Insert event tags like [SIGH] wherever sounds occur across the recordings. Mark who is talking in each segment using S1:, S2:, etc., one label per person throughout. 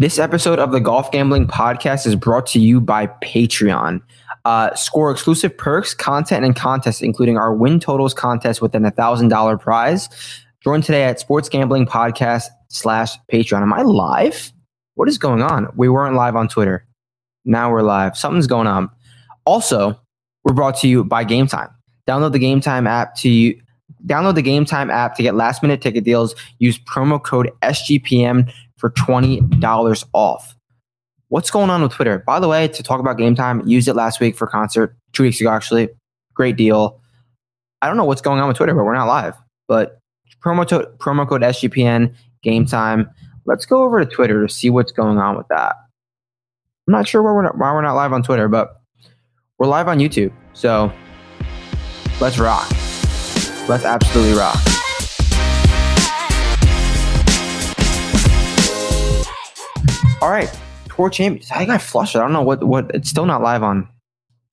S1: This episode of the Golf Gambling Podcast is brought to you by Patreon. Uh, score exclusive perks, content, and contests, including our win totals contest with an $1,000 prize. Join today at Sports Gambling Podcast slash Patreon. Am I live? What is going on? We weren't live on Twitter. Now we're live. Something's going on. Also, we're brought to you by Gametime. Download the Gametime app to you. download the Gametime app to get last minute ticket deals. Use promo code SGPN for $20 off. What's going on with Twitter? By the way, to talk about Gametime, used it last week for concert, two weeks ago actually. Great deal. I don't know what's going on with Twitter, but we're not live. But promo, to, promo code SGPN, Gametime. Let's go over to Twitter to see what's going on with that. I'm not sure why we're not, why we're not live on Twitter, but we're live on YouTube. So let's rock. Let's absolutely rock. All right, tour champions. I got flushed. I don't know what what. It's still not live on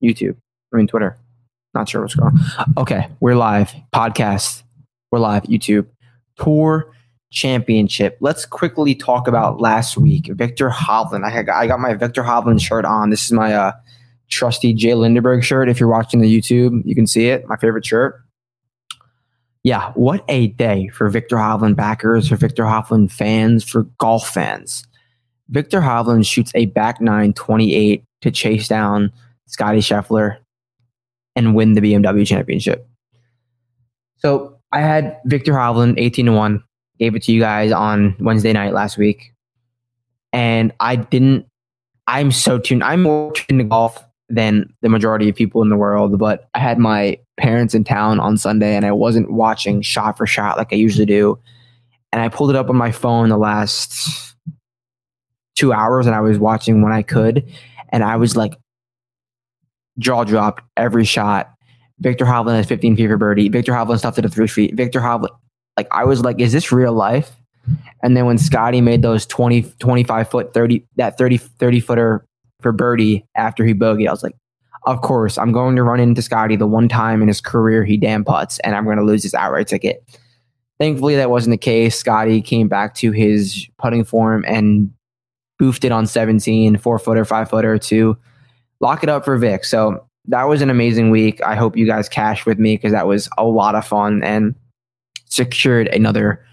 S1: YouTube. I mean Twitter. Not sure what's going on. Okay, we're live. Podcast. We're live. YouTube. Tour championship. Let's quickly talk about last week. Viktor Hovland. I got, I got my Viktor Hovland shirt on. This is my uh, trusty J.Lindeberg shirt. If you're watching the YouTube, you can see it. My favorite shirt. Yeah, what a day for Viktor Hovland backers, for Viktor Hovland fans, for golf fans. Viktor Hovland shoots a back nine 28 to chase down Scotty Scheffler and win the BMW championship. So I had Viktor Hovland 18 to 1, gave it to you guys on Wednesday night last week. And I didn't, I'm so tuned, I'm more tuned to golf than the majority of people in the world, but I had my parents in town on Sunday and I wasn't watching shot for shot like I usually do. And I pulled it up on my phone the last two hours and I was watching when I could. And I was like, jaw dropped every shot. Viktor Hovland has 15 feet for birdie. Viktor Hovland stuffed it at three feet. Viktor Hovland, like, I was like, is this real life? And then when Scotty made those 20, 25 foot, 30, that 30, 30 footer for birdie after he bogeyed, I was like, of course, I'm going to run into Scotty the one time in his career he damn putts, and I'm going to lose his outright ticket. Thankfully, that wasn't the case. Scotty came back to his putting form and boofed it on 17, four footer, five footer to lock it up for Vic. So that was an amazing week. I hope you guys cash with me because that was a lot of fun and secured another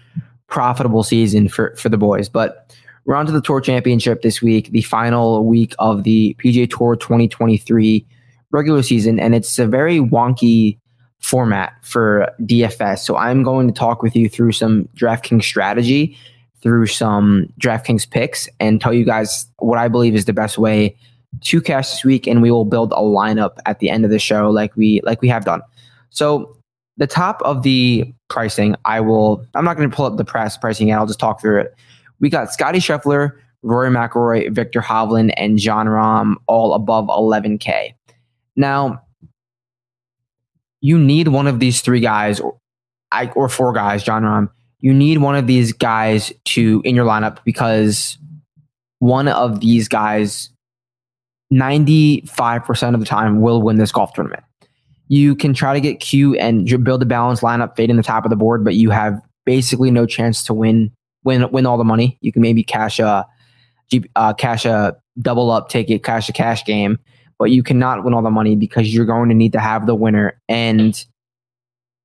S1: profitable season for, for the boys. But we're on to the Tour Championship this week, the final week of the PGA Tour 2023 regular season. And it's a very wonky format for DFS. So I'm going to talk with you through some DraftKings strategy through some DraftKings picks and tell you guys what I believe is the best way to cash this week, and we will build a lineup at the end of the show, like we like we have done. So the top of the pricing, I will. I'm not going to pull up the press pricing yet. I'll just talk through it. We got Scotty Scheffler, Rory McIlroy, Viktor Hovland, and Jon Rahm all above 11k. Now, you need one of these three guys, or, or four guys, Jon Rahm you need one of these guys to in your lineup because one of these guys 95% of the time will win this golf tournament. You can try to get Q and build a balanced lineup fading the top of the board, but you have basically no chance to win win win all the money. You can maybe cash a uh, cash a double up ticket, cash a cash game, but you cannot win all the money because you're going to need to have the winner and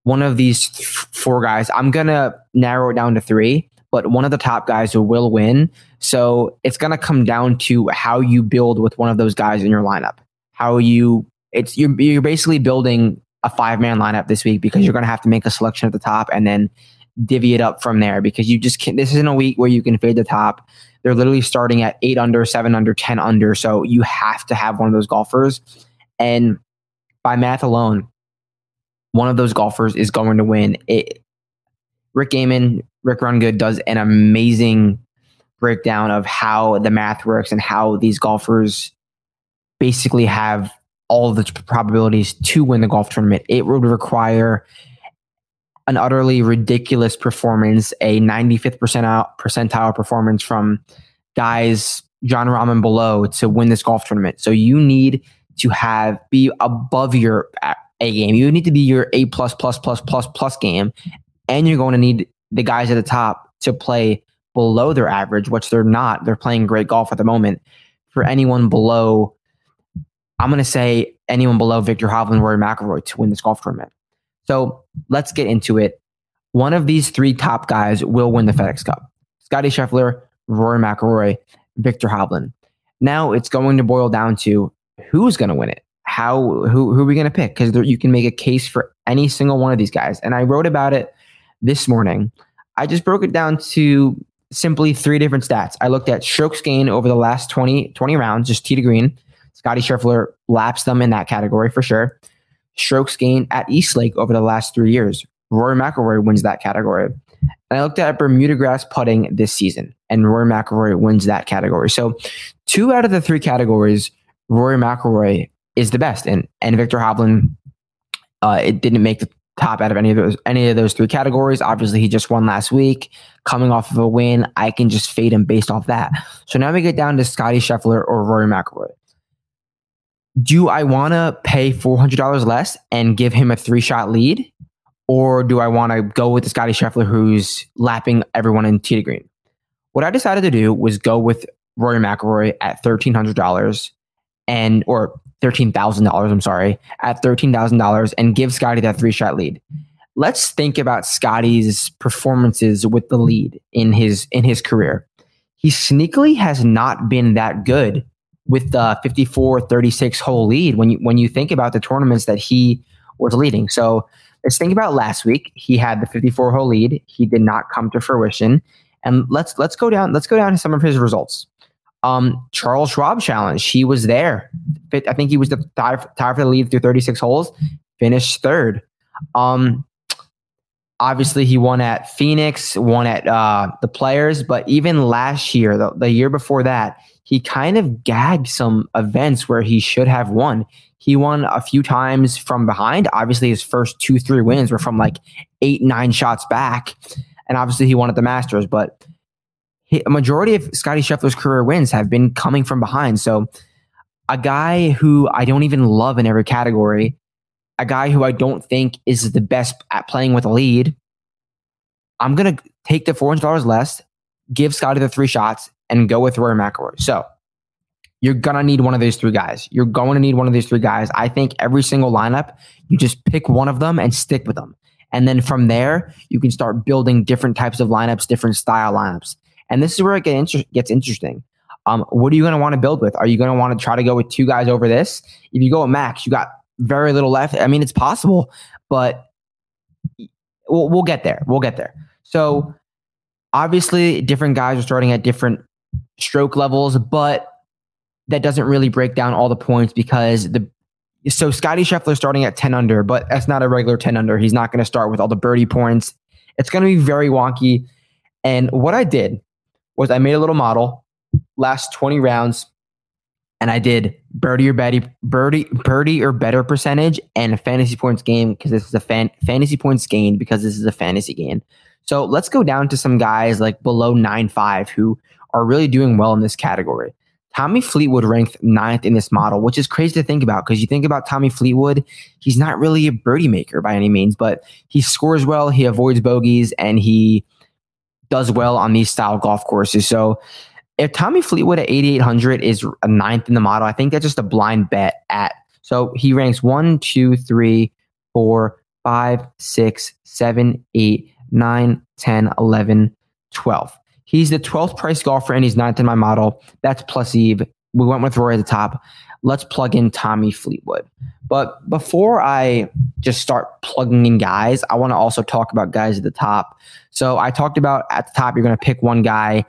S1: one of these four guys, I'm going to narrow it down to three, but one of the top guys will win. So it's going to come down to how you build with one of those guys in your lineup. How you, it's, you're, you're basically building a five man lineup this week because you're going to have to make a selection at the top and then divvy it up from there because you just can't, this isn't a week where you can fade the top. They're literally starting at eight under, seven under, 10 under. So you have to have one of those golfers. And by math alone, one of those golfers is going to win. It, Rick Gehman, Rick Rungood does an amazing breakdown of how the math works and how these golfers basically have all the probabilities to win the golf tournament. It would require an utterly ridiculous performance, a 95th percentile performance from guys Jon Rahm below to win this golf tournament. So you need to have be above your a game. You need to be your A plus plus plus plus plus game, and you're going to need the guys at the top to play below their average, which they're not. They're playing great golf at the moment. For anyone below, I'm going to say anyone below Viktor Hovland, Rory McIlroy to win this golf tournament. So let's get into it. One of these three top guys will win the FedEx Cup. Scotty Scheffler, Rory McIlroy, Viktor Hovland. Now it's going to boil down to who's going to win it. How who who are we going to pick? Because you can make a case for any single one of these guys. And I wrote about it this morning. I just broke it down to simply three different stats. I looked at strokes gained over the last 20, 20 rounds, just tee to green. Scotty Scheffler laps them in that category for sure. Strokes gained at East Lake over the last three years. Rory McIlroy wins that category. And I looked at Bermuda grass putting this season, and Rory McIlroy wins that category. So, two out of the three categories, Rory McIlroy is the best, and and Viktor Hovland, uh, it didn't make the top out of any of those any of those three categories. Obviously, he just won last week, coming off of a win. I can just fade him based off that. So now we get down to Scotty Scheffler or Rory McIlroy. Do I want to pay four hundred dollars less and give him a three shot lead, or do I want to go with the Scotty Scheffler who's lapping everyone in tee to green? What I decided to do was go with Rory McIlroy at thirteen hundred dollars, and or thirteen thousand dollars. I'm sorry, at thirteen thousand dollars, and give Scotty that three shot lead. Let's think about Scotty's performances with the lead in his in his career. He sneakily has not been that good with the 54 36 hole lead when you when you think about the tournaments that he was leading. So let's think about last week. He had the 54 hole lead. He did not come to fruition. And let's let's go down let's go down to some of his results. Um, Charles Schwab Challenge, he was there. I think he was the tie, for the lead through 36 holes, finished third. Um, obviously, he won at Phoenix, won at uh, the Players, but even last year, the, the year before that, he kind of gagged some events where he should have won. He won a few times from behind. Obviously, his first two, three wins were from like eight, nine shots back. And obviously, he won at the Masters, but a majority of Scotty Scheffler's career wins have been coming from behind. So a guy who I don't even love in every category, a guy who I don't think is the best at playing with a lead, I'm gonna take the four hundred dollars less, give Scotty the three shots, and go with Rory McIlroy. So you're gonna need one of these three guys. You're going to need one of these three guys. I think every single lineup, you just pick one of them and stick with them. And then from there, you can start building different types of lineups, different style lineups. And this is where it get inter- gets interesting. Um, what are you going to want to build with? Are you going to want to try to go with two guys over this? If you go with Max, you got very little left. I mean, it's possible, but we'll, we'll get there. We'll get there. So obviously, different guys are starting at different stroke levels, but that doesn't really break down all the points because the so Scotty Scheffler starting at 10 under, but that's not a regular 10 under. He's not going to start with all the birdie points. It's going to be very wonky. And what I did was I made a little model last 20 rounds and I did birdie or birdie, birdie, birdie or better percentage and fantasy points game because this is a fan, fantasy points gained because this is a fantasy game. So let's go down to some guys like below nine five who are really doing well in this category. Tommy Fleetwood ranked ninth in this model, which is crazy to think about because you think about Tommy Fleetwood, he's not really a birdie maker by any means, but he scores well, he avoids bogeys, and he does well on these style golf courses. So if Tommy Fleetwood at 8,800 is a ninth in the model, I think that's just a blind bet at. So he ranks one, two, three, four, five, six, seven, eight, nine, 10, 11, 12. He's the 12th price golfer and he's ninth in my model. That's plus EV. We went with Roy at the top. Let's plug in Tommy Fleetwood. But before I just start plugging in guys, I want to also talk about guys at the top. So I talked about at the top, you're going to pick one guy.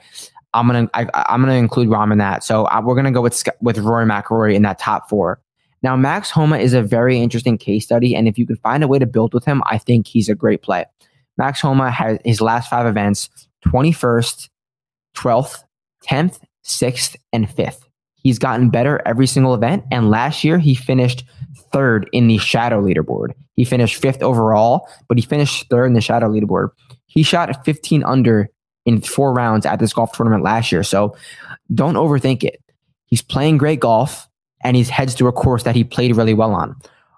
S1: I'm gonna I, am gonna include Rahm in that. So I, we're gonna go with with Rory McIlroy in that top four. Now Max Homa is a very interesting case study, and if you can find a way to build with him, I think he's a great play. Max Homa has his last five events: 21st, 12th, 10th, 6th, and 5th. He's gotten better every single event, and last year he finished third in the shadow leaderboard. He finished fifth overall, but he finished third in the shadow leaderboard. He shot 15 under in four rounds at this golf tournament last year. So don't overthink it. He's playing great golf and he heads to a course that he played really well on.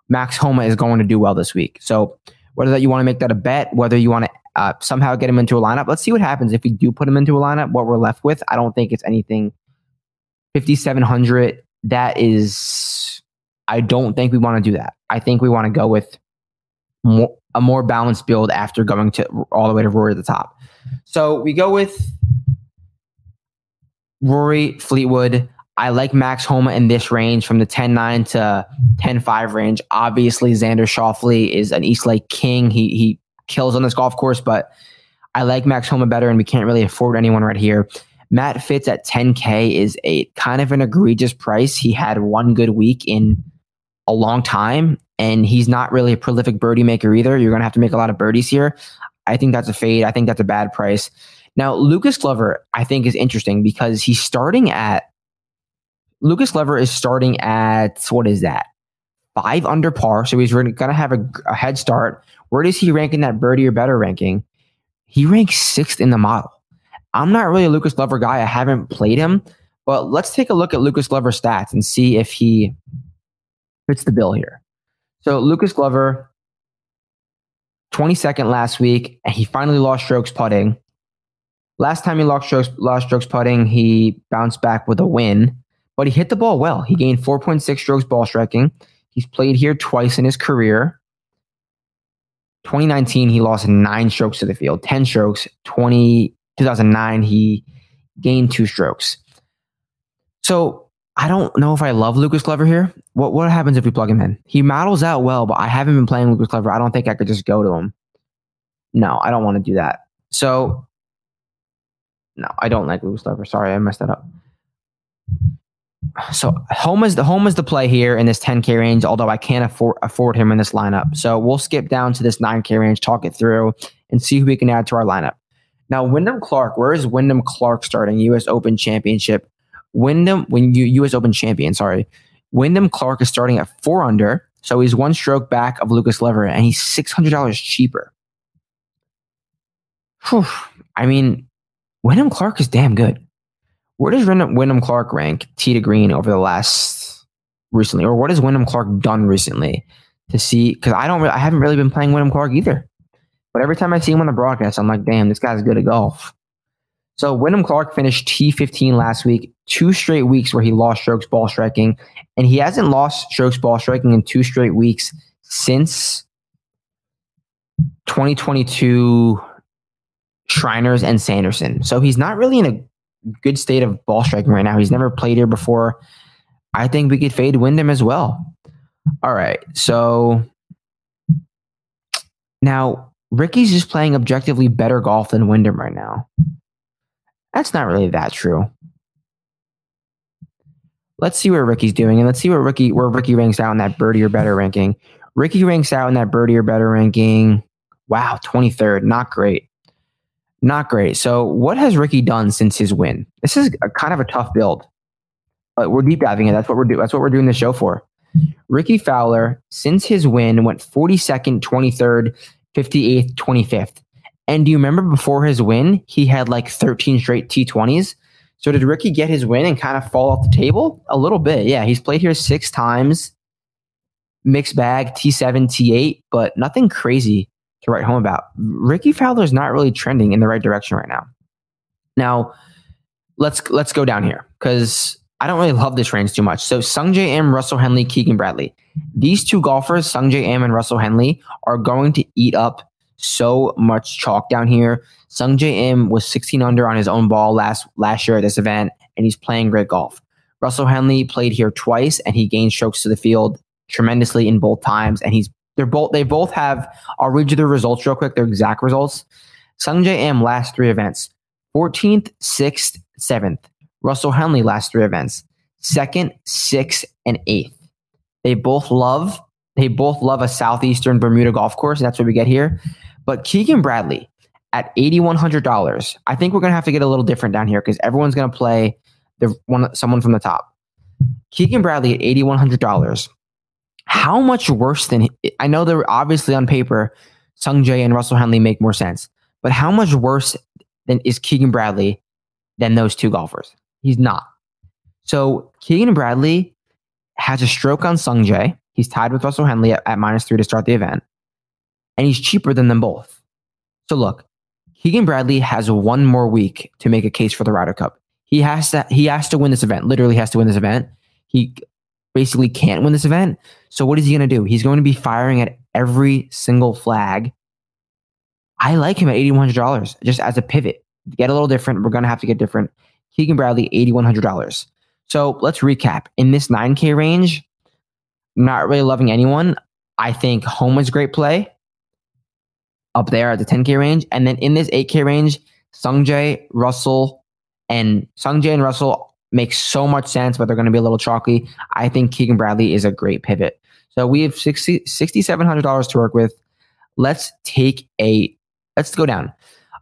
S1: Max Homa is going to do well this week. So Whether that you want to make that a bet, whether you want to uh, somehow get him into a lineup. Let's see what happens if we do put him into a lineup. What we're left with, I don't think it's anything. Fifty seven hundred. That is, I don't think we want to do that. I think we want to go with more, a more balanced build after going to all the way to Rory at the top. So we go with Rory Fleetwood. I like Max Homa in this range from the 10 9 to 10 5 range. Obviously, Xander Schauffele is an East Lake king. He, he kills on this golf course, but I like Max Homa better, and we can't really afford anyone right here. Matt Fitz at 10K is a kind of an egregious price. He had one good week in a long time, and he's not really a prolific birdie maker either. You're going to have to make a lot of birdies here. I think that's a fade. I think that's a bad price. Now, Lucas Glover, I think, is interesting because he's starting at Lucas Glover is starting at what is that? Five under par. So he's going to have a, a head start. Where does he rank in that birdie or better ranking? He ranks sixth in the model. I'm not really a Lucas Glover guy. I haven't played him, but let's take a look at Lucas Glover's stats and see if he fits the bill here. So Lucas Glover, 22nd last week, and he finally lost strokes putting. Last time he lost strokes, lost strokes putting, he bounced back with a win, but he hit the ball well. He gained 4.6 strokes ball striking. He's played here twice in his career. 2019, he lost nine strokes to the field, 10 strokes. 20, 2009, he gained two strokes. So I don't know if I love Lucas Glover here. What what happens if we plug him in? He models out well, but I haven't been playing Lucas Glover. I don't think I could just go to him. No, I don't want to do that. So no, I don't like Lucas Glover. Sorry, I messed that up. So Homa is the Homa is the play here in this 10k range. Although I can't afford afford him in this lineup, so we'll skip down to this 9k range, talk it through, and see who we can add to our lineup. Now, Wyndham Clark, where is Wyndham Clark starting? U.S. Open Championship. Wyndham, when you U.S. Open champion, sorry, Wyndham Clark is starting at four under, so he's one stroke back of Lucas Glover, and he's six hundred dollars cheaper. Whew. I mean, Wyndham Clark is damn good. Where does Wyndham Clark rank tee to green over the last recently, or what has Wyndham Clark done recently to see? Because I don't, I haven't really been playing Wyndham Clark either. But every time I see him on the broadcast, I'm like, damn, this guy's good at golf. So Wyndham Clark finished T15 last week, two straight weeks where he lost strokes ball striking, and he hasn't lost strokes ball striking in two straight weeks since 2022 Shriners and Sanderson. So he's not really in a good state of ball striking right now. He's never played here before. I think we could fade Wyndham as well. All right. So now Rickie's just playing objectively better golf than Wyndham right now. That's not really that true. Let's see where Rickie's doing, and let's see where Rickie where Rickie ranks out in that birdie or better ranking. Rickie ranks out in that birdie or better ranking. Wow, 23rd. Not great. Not great. So, what has Rickie done since his win? This is a, kind of a tough build, but we're deep diving it. That's what we're doing. That's what we're doing the show for. Rickie Fowler, since his win, went 42nd, 23rd, 58th, 25th. And do you remember before his win, he had like 13 straight T20s? So did Rickie get his win and kind of fall off the table? A little bit. Yeah, he's played here six times. Mixed bag, T7, T8, but nothing crazy to write home about. Rickie Fowler's not really trending in the right direction right now. Now, let's let's go down here because I don't really love this range too much. So Sungjae Im, Russell Henley, Keegan Bradley. These two golfers, Sungjae Im and Russell Henley, are going to eat up so much chalk down here. Sungjae Im was 16 under on his own ball last last year at this event, and he's playing great golf. Russell Henley played here twice, and he gained strokes to the field tremendously in both times. And he's they're both they both have. I'll read you the results real quick. Their exact results. Sungjae Im last three events: 14th, 6th, 7th. Russell Henley last three events: second, sixth, and eighth. They both love they both love a southeastern Bermuda golf course. That's what we get here. But Keegan Bradley at eighty one hundred dollars, I think we're gonna have to get a little different down here because everyone's gonna play the one someone from the top. Keegan Bradley at eighty one hundred dollars. How much worse than I know they're obviously on paper, Sung Jae and Russell Henley make more sense, but how much worse than is Keegan Bradley than those two golfers? He's not. So Keegan Bradley has a stroke on Sungjae. He's tied with Russell Henley at, at minus three to start the event. and he's cheaper than them both. So look, Keegan Bradley has one more week to make a case for the Ryder Cup. He has to he has to win this event. Literally has to win this event. He basically can't win this event. So what is he going to do? He's going to be firing at every single flag. I like him at $8100 just as a pivot. Get a little different. We're going to have to get different. Keegan Bradley $8100. So let's recap. In this 9K range, not really loving anyone. I think Homa was great play up there at the 10K range. And then in this 8K range, Sungjae, Russell, and Sungjae and Russell make so much sense, but they're going to be a little chalky. I think Keegan Bradley is a great pivot. So we have 60, $6,700 to work with. Let's take a, let's go down.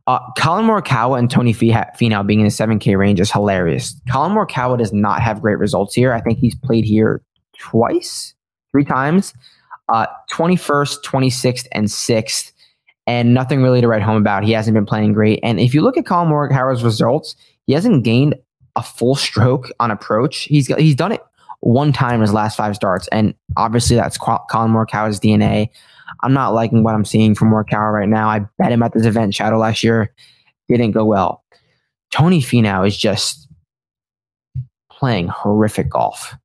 S1: Uh, Collin Morikawa and Tony Finau being in the 7K range is hilarious. Collin Morikawa does not have great results here. I think he's played here twice, three times, uh, 21st, 26th, and 6th, and nothing really to write home about. He hasn't been playing great. And if you look at Collin Morikawa's results, he hasn't gained a full stroke on approach. He's he's done it one time in his last five starts, and obviously that's Collin Morikawa's DNA. I'm not liking what I'm seeing from Morikawa right now. I bet him at this event Shadow last year, didn't go well. Tony Finau is just playing horrific golf,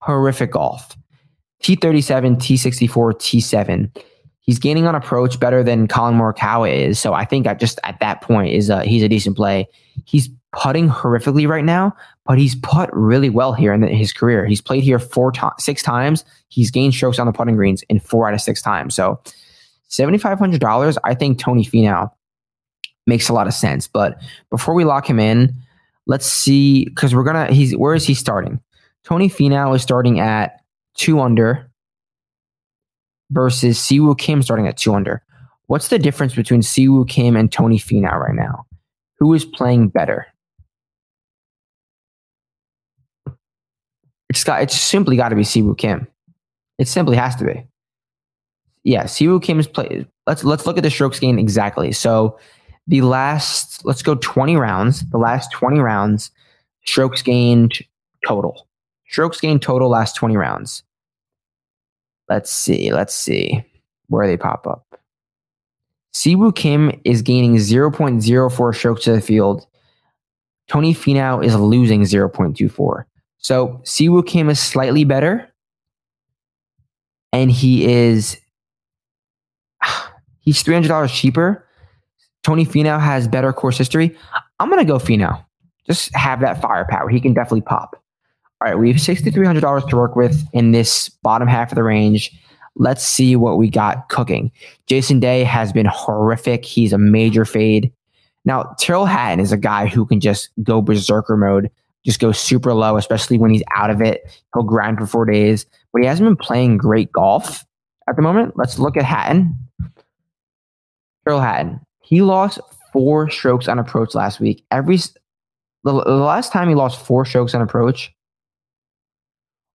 S1: horrific golf. T37, T64, T7. He's gaining on approach better than Collin Morikawa is. So I think I just at that point is a, he's a decent play. He's putting horrifically right now, but he's put really well here in his career. He's played here four to- six times. He's gained strokes on the putting greens in four out of six times. So seventy five hundred dollars, I think Tony Finau makes a lot of sense. But before we lock him in, let's see because we're gonna. He's where is he starting? Tony Finau is starting at two under versus Siwoo Kim starting at two under. What's the difference between Siwoo Kim and Tony Finau right now? Who is playing better? It's got. It's simply got to be Siwoo Kim. It simply has to be. Yeah, Siwoo Kim's play. Let's let's look at the strokes gained exactly. So the last, let's go twenty rounds. The last twenty rounds, strokes gained total. Strokes gained total last twenty rounds. Let's see. Let's see where they pop up. Siwoo Kim is gaining 0.04 strokes to the field. Tony Finau is losing 0.24. So Siwoo Kim is slightly better, and he is [SIGHS] he's three hundred dollars cheaper. Tony Finau has better course history. I'm gonna go Finau. Just have that firepower. He can definitely pop. All right, we have sixty three hundred dollars to work with in this bottom half of the range. Let's see what we got cooking. Jason Day has been horrific. He's a major fade. Now, Tyrrell Hatton is a guy who can just go berserker mode just go super low, especially when he's out of it. He'll grind for four days, but he hasn't been playing great golf at the moment. Let's look at Hatton. Tyrrell Hatton. He lost four strokes on approach last week. Every the, the last time he lost four strokes on approach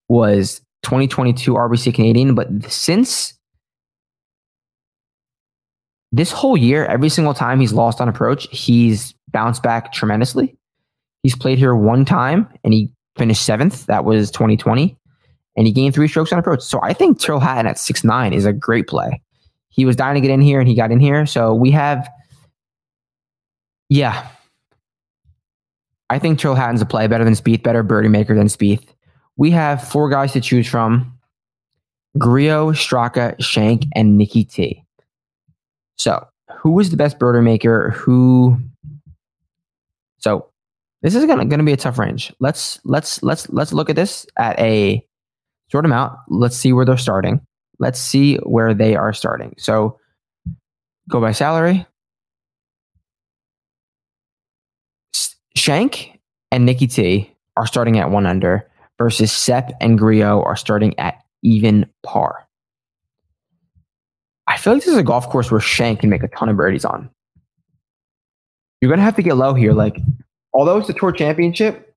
S1: was 2022 RBC Canadian, but since this whole year, every single time he's lost on approach, he's bounced back tremendously. He's played here one time and he finished seventh. That was 2020. And he gained three strokes on approach. So I think Tyrrell Hatton at six nine is a great play. He was dying to get in here and he got in here. So we have, yeah. I think Tyrrell Hatton's a play better than Spieth, better birdie maker than Spieth. We have four guys to choose from Grillo, Straka, Schenk, and Nikki T. So who is the best birdie maker? Who? So this is gonna gonna be a tough range. Let's let's let's let's look at this at a sort them out. Let's see where they're starting. Let's see where they are starting. So go by salary. Schenk and Nikki T are starting at one under versus Sepp and Grillo are starting at even par. I feel like this is a golf course where Schenk can make a ton of birdies on. You're gonna have to get low here. Like although it's a tour championship,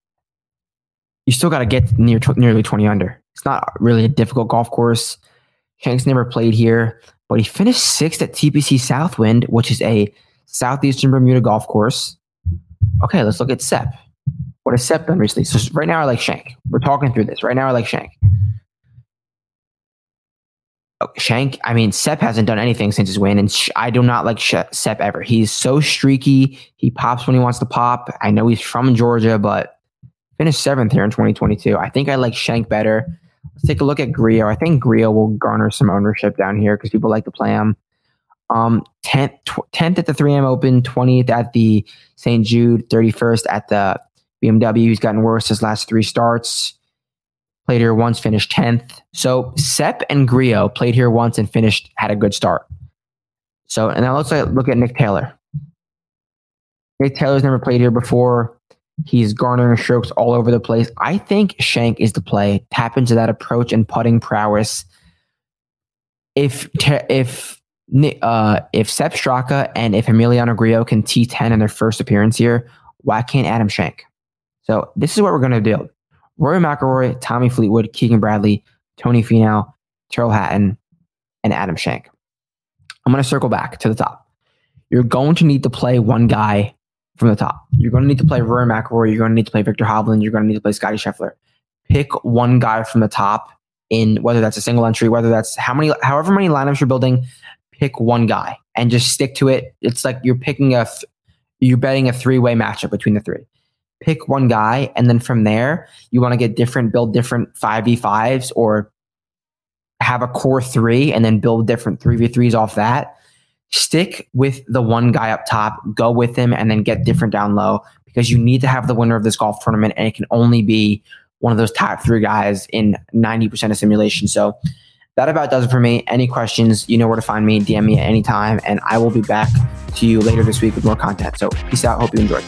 S1: you still got to get near nearly 20 under. It's not really a difficult golf course. Schenk's never played here, but he finished sixth at TPC Southwind, which is a southeastern Bermuda golf course. Okay, let's look at Sepp. What Sepp done recently? So right now, I like Schenk. We're talking through this. Right now, I like Schenk. Shank, I mean, Sepp hasn't done anything since his win, and sh- I do not like sh- Sepp ever. He's so streaky. He pops when he wants to pop. I know he's from Georgia, but finished seventh here in 2022. I think I like Schenk better. Let's take a look at Grillo. I think Grillo will garner some ownership down here because people like to play him. Um, 10th, tw- 10th at the 3M Open, 20th at the St. Jude, 31st at the BMW. He's gotten worse his last three starts. Played here once, finished 10th. So Sepp and Grillo played here once and finished, had a good start. So, and now let's look at Nick Taylor. Nick Taylor's never played here before. He's garnering strokes all over the place. I think Schenk is the play. Tap into that approach and putting prowess. If if uh, if Sepp Straka and if Emiliano Grillo can T10 in their first appearance here, why can't Adam Schenk? So this is what we're going to do. Rory McIlroy, Tommy Fleetwood, Keegan Bradley, Tony Finau, Tyrrell Hatton, and Adam Schenk. I'm going to circle back to the top. You're going to need to play one guy from the top. You're going to need to play Rory McIlroy. You're going to need to play Viktor Hovland. You're going to need to play Scotty Scheffler. Pick one guy from the top in whether that's a single entry, whether that's how many, however many lineups you're building. Pick one guy and just stick to it. It's like you're picking a, you're betting a three way matchup between the three. Pick one guy, and then from there, you want to get different, build different five v fives, or have a core three, and then build different three v threes off that stick with the one guy up top, go with him, and then get different down low because you need to have the winner of this golf tournament, and it can only be one of those top three guys in 90% of simulation. So that about does it for me. Any questions, you know where to find me. DM me at any time, and I will be back to you later this week with more content. So peace out. Hope you enjoyed.